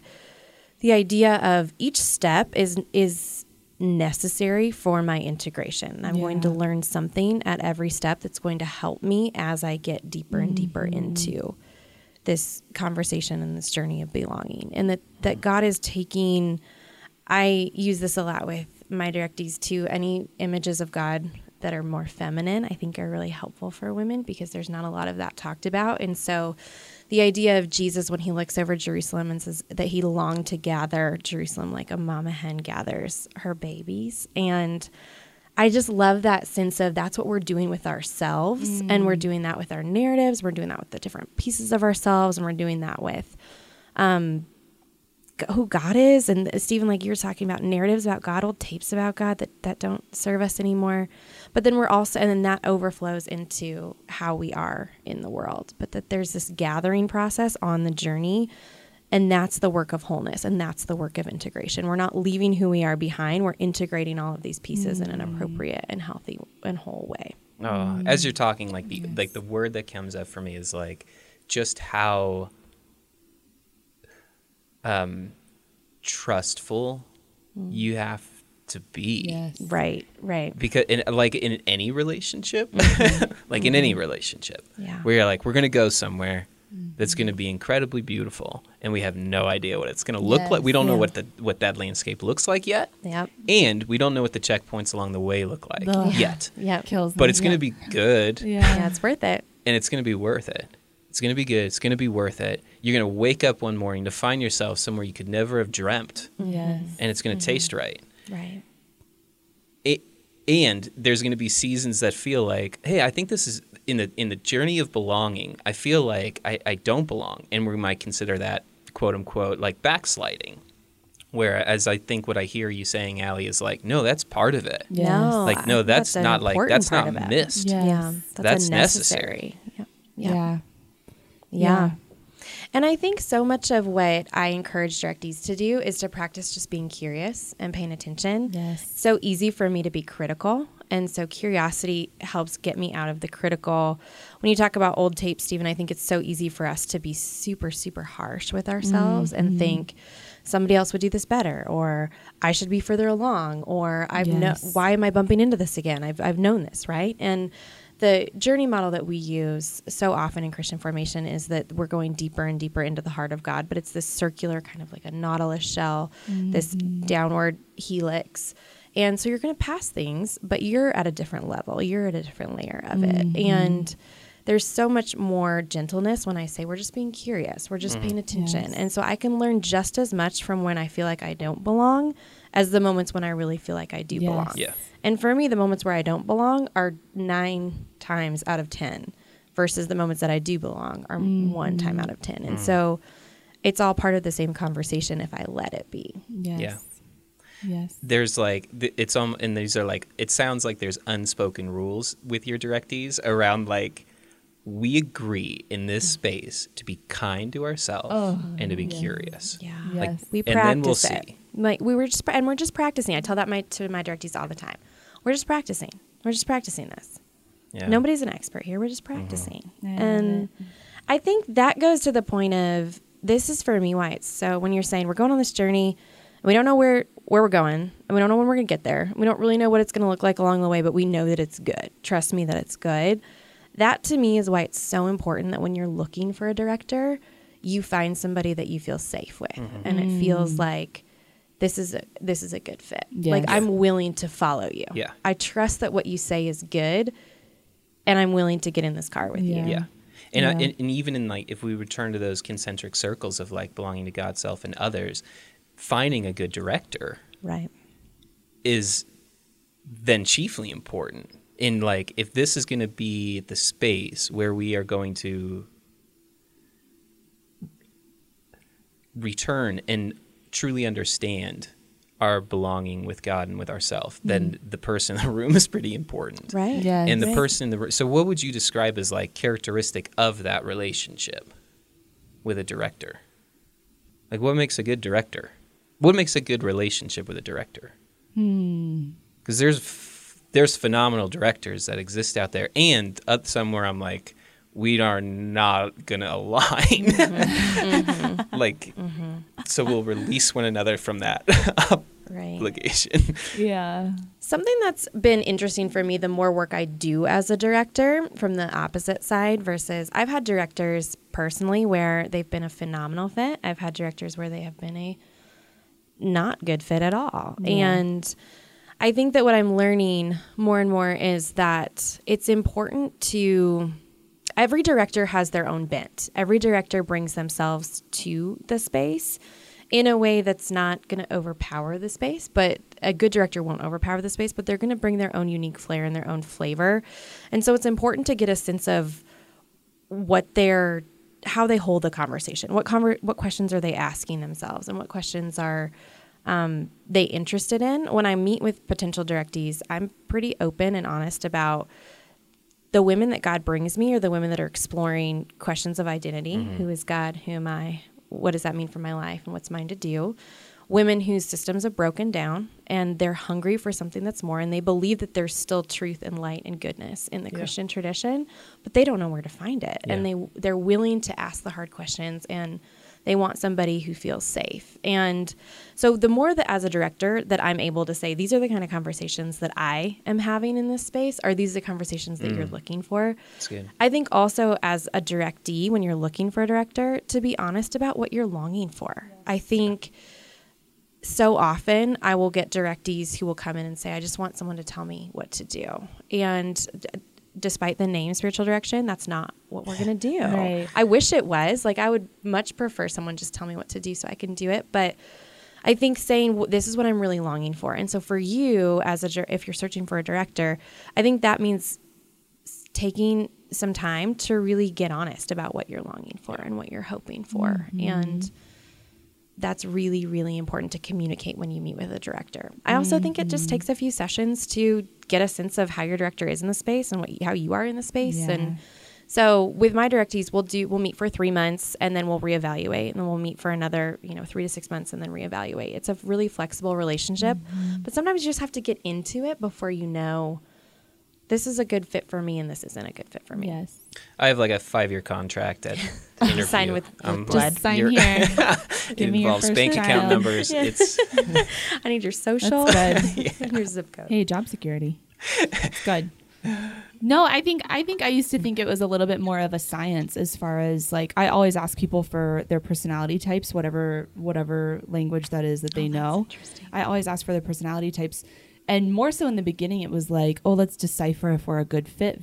the idea of each step is is necessary for my integration. I'm going to learn something at every step that's going to help me as I get deeper and deeper mm-hmm. into this conversation and this journey of belonging. And that that God is taking I use this a lot with my directees too. Any images of God that are more feminine, I think are really helpful for women because there's not a lot of that talked about. And so the idea of Jesus when he looks over Jerusalem and says that he longed to gather Jerusalem like a mama hen gathers her babies. And I just love that sense of that's what we're doing with ourselves. And we're doing that with our narratives. We're doing that with the different pieces of ourselves. And we're doing that with um, who God is. And Stephen, like you were talking about narratives about God, old tapes about God that, that don't serve us anymore. But then we're also, and then that overflows into how we are in the world. But that there's this gathering process on the journey. And that's the work of wholeness. And that's the work of integration. We're not leaving who we are behind. We're integrating all of these pieces in an mm. appropriate and healthy and whole way. Oh, mm. as you're talking, like the like the word that comes up for me is like just how um trustful mm. you have to be. Yes. Right, right. Because in like in any relationship, mm-hmm. like in any mm-hmm. relationship, Yeah. where you're like, we're gonna go somewhere that's gonna be incredibly beautiful, and we have no idea what it's gonna look like. We don't know what the what that landscape looks like yet, Yep. and we don't know what the checkpoints along the way look like Ugh. yet. Yep. Kills But me. it's gonna Yeah. be good Yeah. Yeah, it's worth it. and it's going to be worth it. It's going to be good. It's going to be worth it. You're going to wake up one morning to find yourself somewhere you could never have dreamt, Yes. and it's going to mm-hmm. taste right. Right. It, and there's going to be seasons that feel like, hey, I think this is in the in the journey of belonging. I feel like I, I don't belong, and we might consider that quote unquote like backsliding. Whereas I think what I hear you saying, Ally, is like, no, that's part of it. Yeah. No, Like, no, I- that's not like that's not missed. Yeah. Yeah, that's, That's necessary. necessary. Yep. Yeah. Yeah. Yeah. Yeah. And I think so much of what I encourage directees to do is to practice just being curious and paying attention. Yes. So easy for me to be critical. And so curiosity helps get me out of the critical. When you talk about old tape, Stephen, I think it's so easy for us to be super, super harsh with ourselves and mm-hmm. think somebody else would do this better, or I should be further along, or I've no, why am I bumping into this again? I've, I've known this, right? And the journey model that we use so often in Christian formation is that we're going deeper and deeper into the heart of God, but it's this circular kind of like a nautilus shell, this mm-hmm. downward helix. And so you're going to pass things, but you're at a different level. You're at a different layer of it. Mm-hmm. And there's so much more gentleness when I say we're just being curious, we're just paying mm-hmm. attention. Yes. And so I can learn just as much from when I feel like I don't belong as the moments when I really feel like I do Yes. belong. Yeah. And for me, the moments where I don't belong are nine times out of 10 versus the moments that I do belong are one time mm-hmm. out of 10. And mm. so it's all part of the same conversation if I let it be. Yes. Yeah. Yes. there's like it's um and these are like it sounds like there's unspoken rules with your directees around like we agree in this space to be kind to ourselves Oh, and to be yes. curious Yeah. Like- we and practice then we'll it. see. Like we were just, and we're just practicing. I tell that my, to my directees all the time. We're just practicing. We're just practicing this. Yeah. Nobody's an expert here. We're just practicing. I love And I think that goes to the point of this is for me why it's so when you're saying we're going on this journey and we don't know where where we're going and we don't know when we're going to get there. We don't really know what it's going to look like along the way, but we know that it's good. Trust me that it's good. That to me is why it's so important that when you're looking for a director, you find somebody that you feel safe with and it feels like this is a this is a good fit. Like I'm willing to follow you. Yeah. I trust that what you say is good and I'm willing to get in this car with Yeah. you. Yeah. And, uh, Yeah. and and even in like if we return to those concentric circles of like belonging to God, self, and others, finding a good director Right. is then chiefly important. In like if this is going to be the space where we are going to return and truly understand our belonging with God and with ourselves, mm-hmm. then the person in the room is pretty important. Right. Yeah. and the Right. person in the ro- so what would you describe as like characteristic of that relationship with a director like what makes a good director what makes a good relationship with a director Hmm. because there's f- there's phenomenal directors that exist out there and uh, somewhere i'm like we are not gonna align Mm-hmm. like so we'll release one another from that Right. obligation Yeah. Something that's been interesting for me the more work I do as a director from the opposite side versus I've had directors personally where they've been a phenomenal fit. I've had directors where they have been a not good fit at all. Yeah. And I think that what I'm learning more and more is that it's important to every director has their own bent. Every director brings themselves to the space in a way that's not going to overpower the space, but a good director won't overpower the space, but they're going to bring their own unique flair and their own flavor. And so it's important to get a sense of what they're how they hold the conversation. What conver- what questions are they asking themselves and what questions are um, they interested in? When I meet with potential directees, I'm pretty open and honest about the women that God brings me or the women that are exploring questions of identity. Who is God? Who am I? What does that mean for my life? And what's mine to do? Women whose systems have broken down and they're hungry for something that's more, and they believe that there's still truth and light and goodness in the Yeah. Christian tradition, but they don't know where to find it, and they they're willing to ask the hard questions and they want somebody who feels safe. And so the more that as a director that I'm able to say these are the kind of conversations that I am having in this space, are these the conversations that you're mm. looking for? That's good. I think also as a directee, when you're looking for a director, to be honest about what you're longing for. I think so often I will get directees who will come in and say, I just want someone to tell me what to do. And d- despite the name spiritual direction, that's not what we're going to do. Right. I wish it was. Like, I would much prefer someone just tell me what to do so I can do it. But I think saying this is what I'm really longing for. And so for you, as a if you're searching for a director, I think that means taking some time to really get honest about what you're longing for and what you're hoping for. Mm-hmm. And that's really, really important to communicate when you meet with a director. I also think it just takes a few sessions to get a sense of how your director is in the space and what how you are in the space. Yeah. And so with my directees, we'll do we'll meet for three months and then we'll reevaluate, and then we'll meet for another you know three to six months and then reevaluate. It's a really flexible relationship, mm-hmm. but sometimes you just have to get into it before you know this is a good fit for me and this isn't a good fit for me. Yes. I have like a five year contract at the interview. Sign with- with Um, blood. Just sign your- here. it Give me your involves first bank account child. numbers. Yeah. It's I need your social That's good. and your zip code. Hey, job security. It's good. No, I think I think I used to think it was a little bit more of a science as far as like I always ask people for their personality types, whatever whatever language that is that they Oh, know. I always ask for their personality types. And more so in the beginning it was like, oh, let's decipher if we're a good fit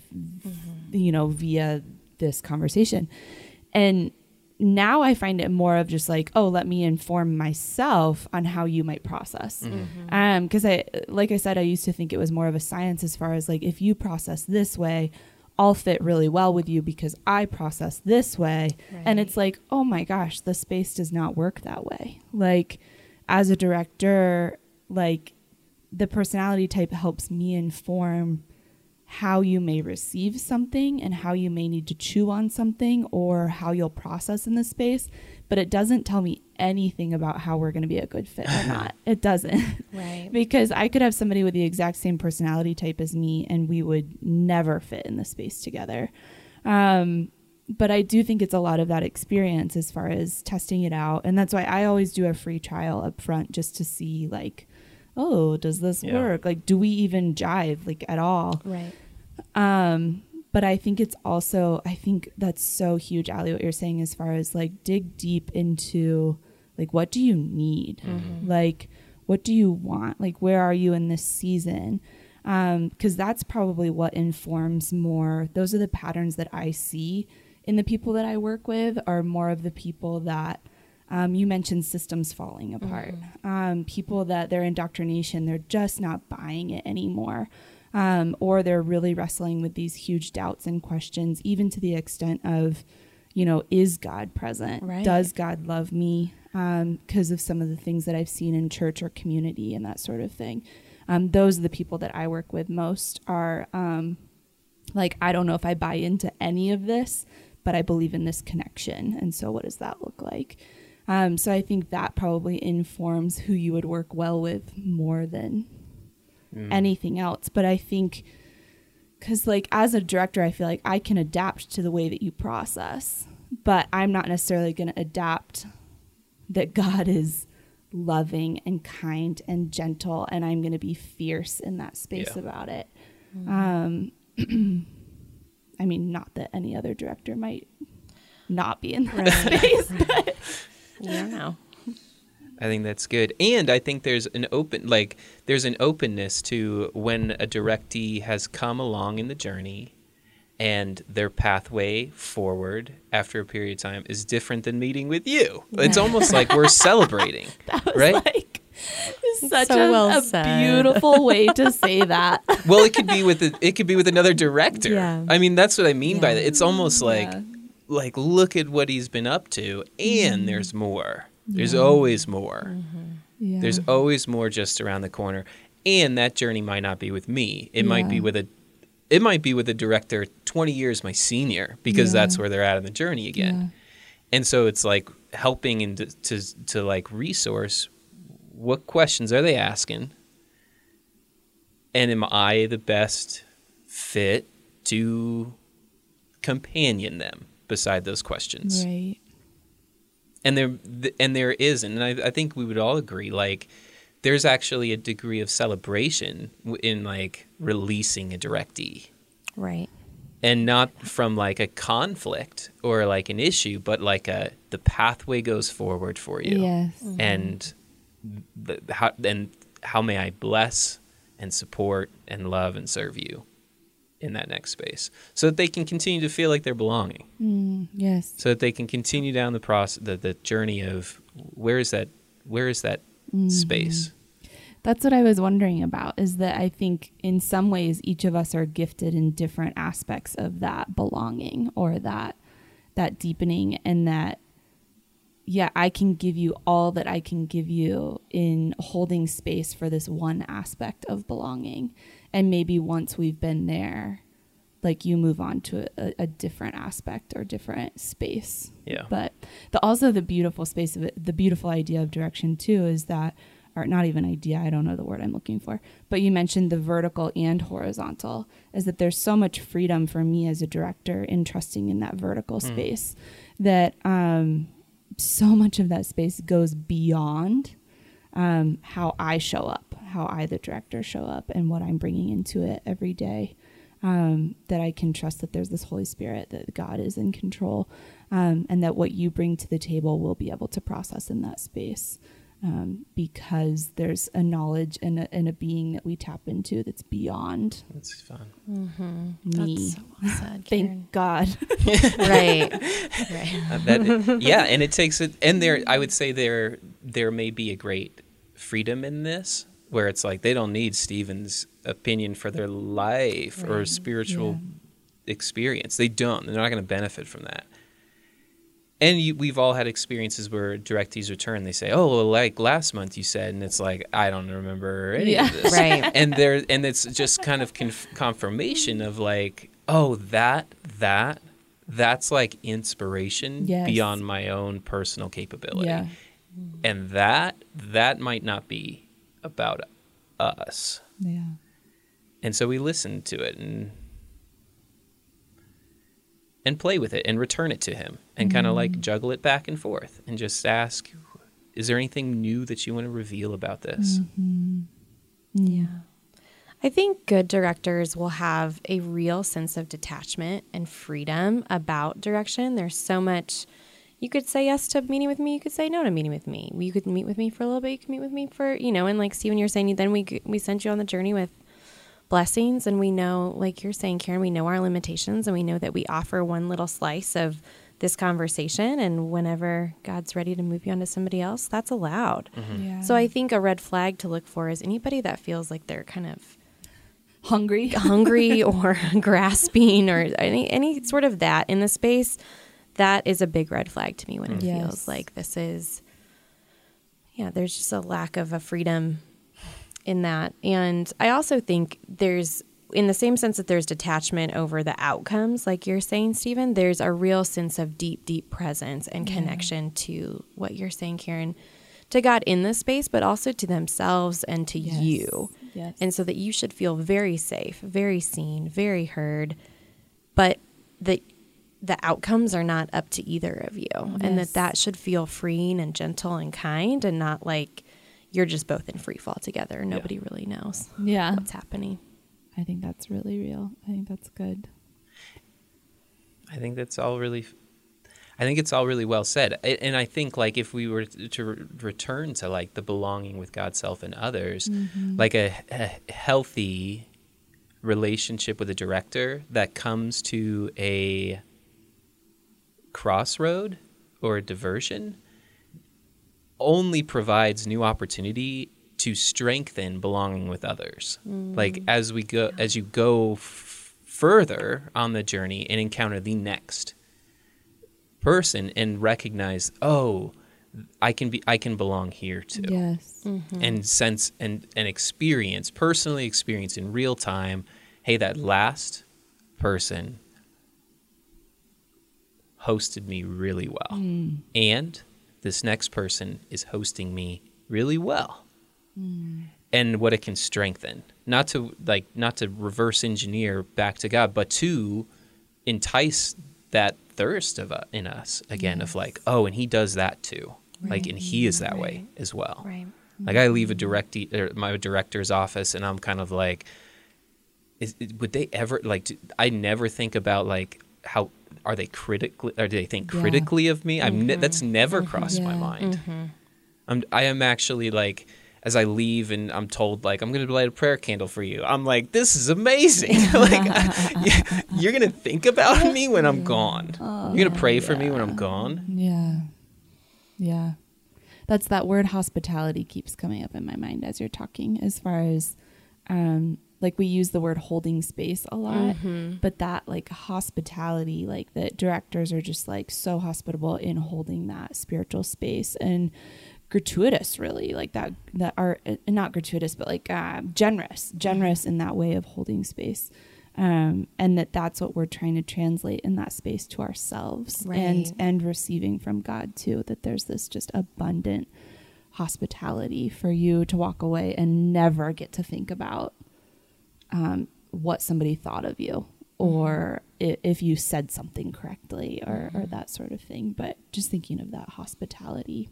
you know, via this conversation. And now I find it more of just like, oh, let me inform myself on how you might process. Mm-hmm. Um, because I, like I said, I used to think it was more of a science as far as like, if you process this way, I'll fit really well with you because I process this way. And it's like, oh my gosh, the space does not work that way. Like, as a director, like, the personality type helps me inform how you may receive something and how you may need to chew on something or how you'll process in the space, but it doesn't tell me anything about how we're going to be a good fit or not. It doesn't. Right. because I could have somebody with the exact same personality type as me and we would never fit in the space together. Um, but I do think it's a lot of that experience as far as testing it out. And that's why I always do a free trial up front just to see, like, oh, does this Yeah. work? Like, do we even jive, like, at all? Right. Um, but I think it's also I think that's so huge, Ally, what you're saying as far as like dig deep into like what do you need? Like what do you want? Like where are you in this season? Um, because that's probably what informs more. Those are the patterns that I see in the people that I work with are more of the people that um, you mentioned systems falling apart. Um, people that their indoctrination, they're just not buying it anymore. Um, or they're really wrestling with these huge doubts and questions, even to the extent of, you know, is God present? Right. Does God love me? Because of some of the things that I've seen in church or community and that sort of thing. Um, those are the people that I work with most are um, like, I don't know if I buy into any of this, but I believe in this connection. And so, what does that look like? Um, so, I think that probably informs who you would work well with more than anything else. But I think, because, like, as a director, I feel like I can adapt to the way that you process, but I'm not necessarily going to adapt that God is loving and kind and gentle, and I'm going to be fierce in that space Yeah. about it. Um, I mean, not that any other director might not be in that space, but You don't know. I think that's good. And I think there's an open like there's an openness to when a directee has come along in the journey and their pathway forward after a period of time is different than meeting with you. It's almost like we're celebrating. right? like such so a, well a beautiful way to say that. well, it could be with a, it could be with another director. Yeah. I mean, that's what I mean by that. It's almost like Yeah. Like look at what he's been up to and mm-hmm. there's more. There's Yeah. always more. Mm-hmm. Yeah. There's always more just around the corner. And that journey might not be with me. It might be with a it might be with a director 20 years my senior because Yeah. that's where they're at in the journey again. And so it's like helping and to, to to like resource what questions are they asking? And am I the best fit to companion them beside those questions? right. and there th- and there isn't and I, I think we would all agree like there's actually a degree of celebration in like releasing a directee Right. and not from like a conflict or like an issue but like a the pathway goes forward for you Yes. Mm-hmm. and the, how and how may I bless and support and love and serve you in that next space so that they can continue to feel like they're belonging Mm, yes. so that they can continue down the process the, the journey of where is that where is that space That's what I was wondering about is that I think in some ways each of us are gifted in different aspects of that belonging or that that deepening and that yeah, I can give you all that I can give you in holding space for this one aspect of belonging. And maybe once we've been there, like you move on to a, a different aspect or different space. Yeah. But the also the beautiful space of it, the beautiful idea of direction too is that or not even idea, I don't know the word I'm looking for, but you mentioned the vertical and horizontal, is that there's so much freedom for me as a director in trusting in that vertical space that um, so much of that space goes beyond um, how I show up, how I, the director, show up, and what I'm bringing into it every day. Um, that I can trust that there's this Holy Spirit, that God is in control, um, and that what you bring to the table will be able to process in that space um, because there's a knowledge and a, and a being that we tap into that's beyond that's fun me. That's so well said, Thank God. right. Right. Uh, that, yeah and it takes it and there i would say there there may be a great freedom in this where it's like they don't need Stephen's opinion for their life or spiritual experience they don't they're not going to benefit from that and you, we've all had experiences where directees return. They say, "Oh, well, like last month you said," and it's like, "I don't remember any Yeah. of this." Right. And there, and it's just kind of conf- confirmation of like, "Oh, that that that's like inspiration Yes. beyond my own personal capability." Yeah. And that that might not be about us. Yeah. And so we listen to it and and play with it and return it to him and kind of like mm-hmm. juggle it back and forth and just ask is there anything new that you want to reveal about this? Mm-hmm. Yeah. I think good directors will have a real sense of detachment and freedom about direction. There's so much. You could say yes to meeting with me. You could say no to meeting with me. You could meet with me for a little bit. You could meet with me for you know. And like Stephen, you're saying, then we we send you on the journey with blessings, and we know, like you're saying, Carin, we know our limitations, and we know that we offer one little slice of this conversation. And whenever God's ready to move you on to somebody else, that's allowed. Mm-hmm. Yeah. So I think a red flag to look for is anybody that feels like they're kind of hungry. hungry or grasping or any any sort of that in the space. That is a big red flag to me when it mm. Yes. feels like this is yeah, there's just a lack of a freedom in that. And I also think there's in the same sense that there's detachment over the outcomes, like you're saying, Stephen, there's a real sense of deep, deep presence and Yeah. connection to what you're saying, Carin, to God in this space, but also to themselves and to Yes. you. Yes. And so that you should feel very safe, very seen, very heard, but the the outcomes are not up to either of you. And that that should feel freeing and gentle and kind and not like you're just both in free fall together. Nobody really knows yeah. what's happening. I think that's really real. I think that's good. I think that's all really I think it's all really well said. And I think like if we were to to re- return to like the belonging with God, self and others, mm-hmm. like a, a healthy relationship with a director that comes to a crossroad or a diversion only provides new opportunity to strengthen belonging with others. Mm. Like as we go as you go f- further on the journey and encounter the next person and recognize, "Oh, I can be I can belong here too." Yes. Mm-hmm. and sense and, and experience personally experience in real time hey that last person hosted me really well. Hmm. And this next person is hosting me really well. Hmm. And what it can strengthen. Not to like not to reverse engineer back to god but to entice that thirst of uh, in us again of like oh and he does that too. Like and he is that way as well. Right. like I leave a hmm. direct or my director's office, and I'm kind of like, is, would they ever like? Do, I never think about like how are they critically or do they think Yeah. critically of me? I'm ne- that's mm-hmm. never mm-hmm. crossed my Yeah. mind. Mm-hmm. I'm I am actually like. As I leave and I'm told like I'm gonna light a prayer candle for you, I'm like, this is amazing. like, I- you're gonna think about me when I'm gone. Oh, you're gonna pray for me when I'm gone. Yeah. Yeah. That's that word hospitality keeps coming up in my mind as you're talking, as far as um like we use the word holding space a lot, but that like hospitality, like the directors are just like so hospitable in holding that spiritual space and gratuitous really like that that are uh, not gratuitous but like uh, generous generous in that way of holding space um, and that that's what we're trying to translate in that space to ourselves and and receiving from God too that there's this just abundant hospitality for you to walk away and never get to think about um, what somebody thought of you or i- if you said something correctly or, or that sort of thing but just thinking of that hospitality.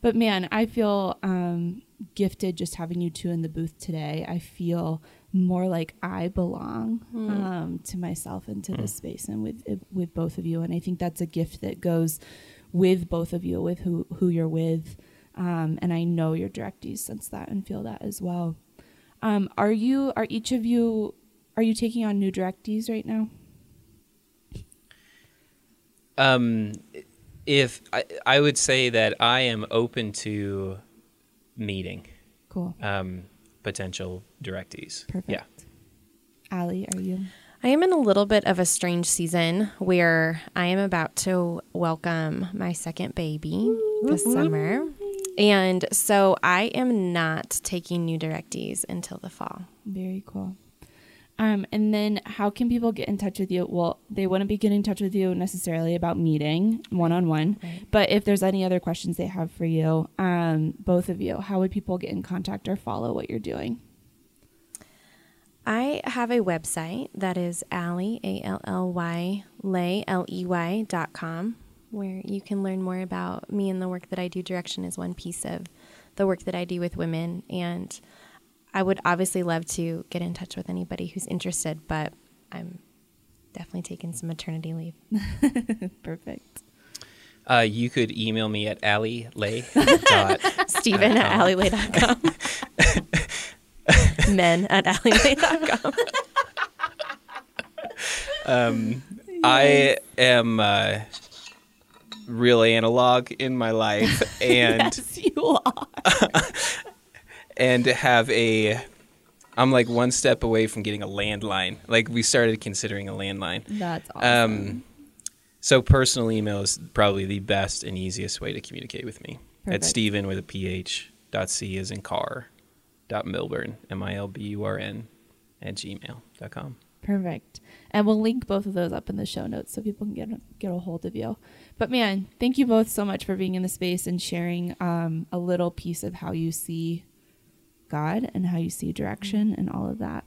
But man i feel um, gifted just having you two in the booth today. I feel more like i belong um, to myself and to this space and with with both of you. And i think that's a gift that goes with both of you with who who you're with. Um, and i know your directees sense that and feel that as well um, are you are each of you are you taking on new directees right now Um, if I, I would say that I am open to meeting cool um, potential directees. perfect Yeah. Ally, are you I am in a little bit of a strange season where I am about to welcome my second baby this summer. And so I am not taking new directees until the fall. Very cool. Um, and then how can people get in touch with you? Well, they wouldn't be getting in touch with you necessarily about meeting one on one, but if there's any other questions they have for you, um, both of you, how would people get in contact or follow what you're doing? I have a website that is Ally, A L L Y, Ley, L E Y dot com, where you can learn more about me and the work that I do. Direction is one piece of the work that I do with women. And I would obviously love to get in touch with anybody who's interested, but I'm definitely taking some maternity leave. Perfect. Uh, you could email me at ally.ley. dot Stephen at allyley.com. Men at allyley.com. Um, I am uh, real analog in my life, and yes, you are. and have a. I'm like one step away from getting a landline. Like we started considering a landline. That's awesome. Um, so personal email is probably the best and easiest way to communicate with me. Perfect. At Stephen with a PH dot C is in car dot Milburn M I L B U R N at gmail dot com. Perfect. And we'll link both of those up in the show notes so people can get a, get a hold of you. But man, thank you both so much for being in the space and sharing um, a little piece of how you see God and how you see direction and all of that.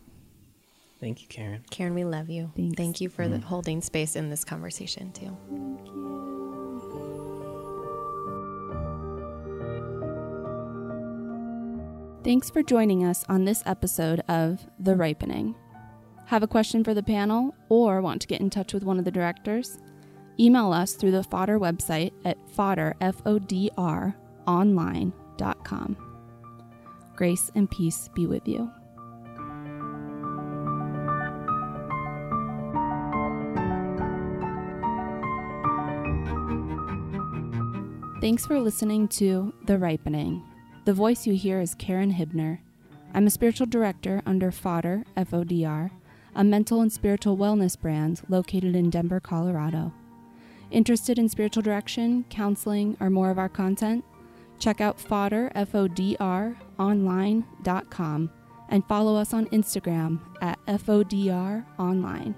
Thank you, Carin. Carin, we love you. Thanks. Thank you for the holding space in this conversation, too. Thank you. Thanks for joining us on this episode of The Ripening. Have a question for the panel or want to get in touch with one of the directors? Email us through the FODR website at fodder, F-O-D-R, online.com. Grace and peace be with you. Thanks for listening to The Ripening. The voice you hear is Carin Hibner. I'm a spiritual director under FODR, F O D R, a mental and spiritual wellness brand located in Denver, Colorado. Interested in spiritual direction, counseling, or more of our content? Check out FODR, F O D R, online.com and follow us on Instagram at FODR online.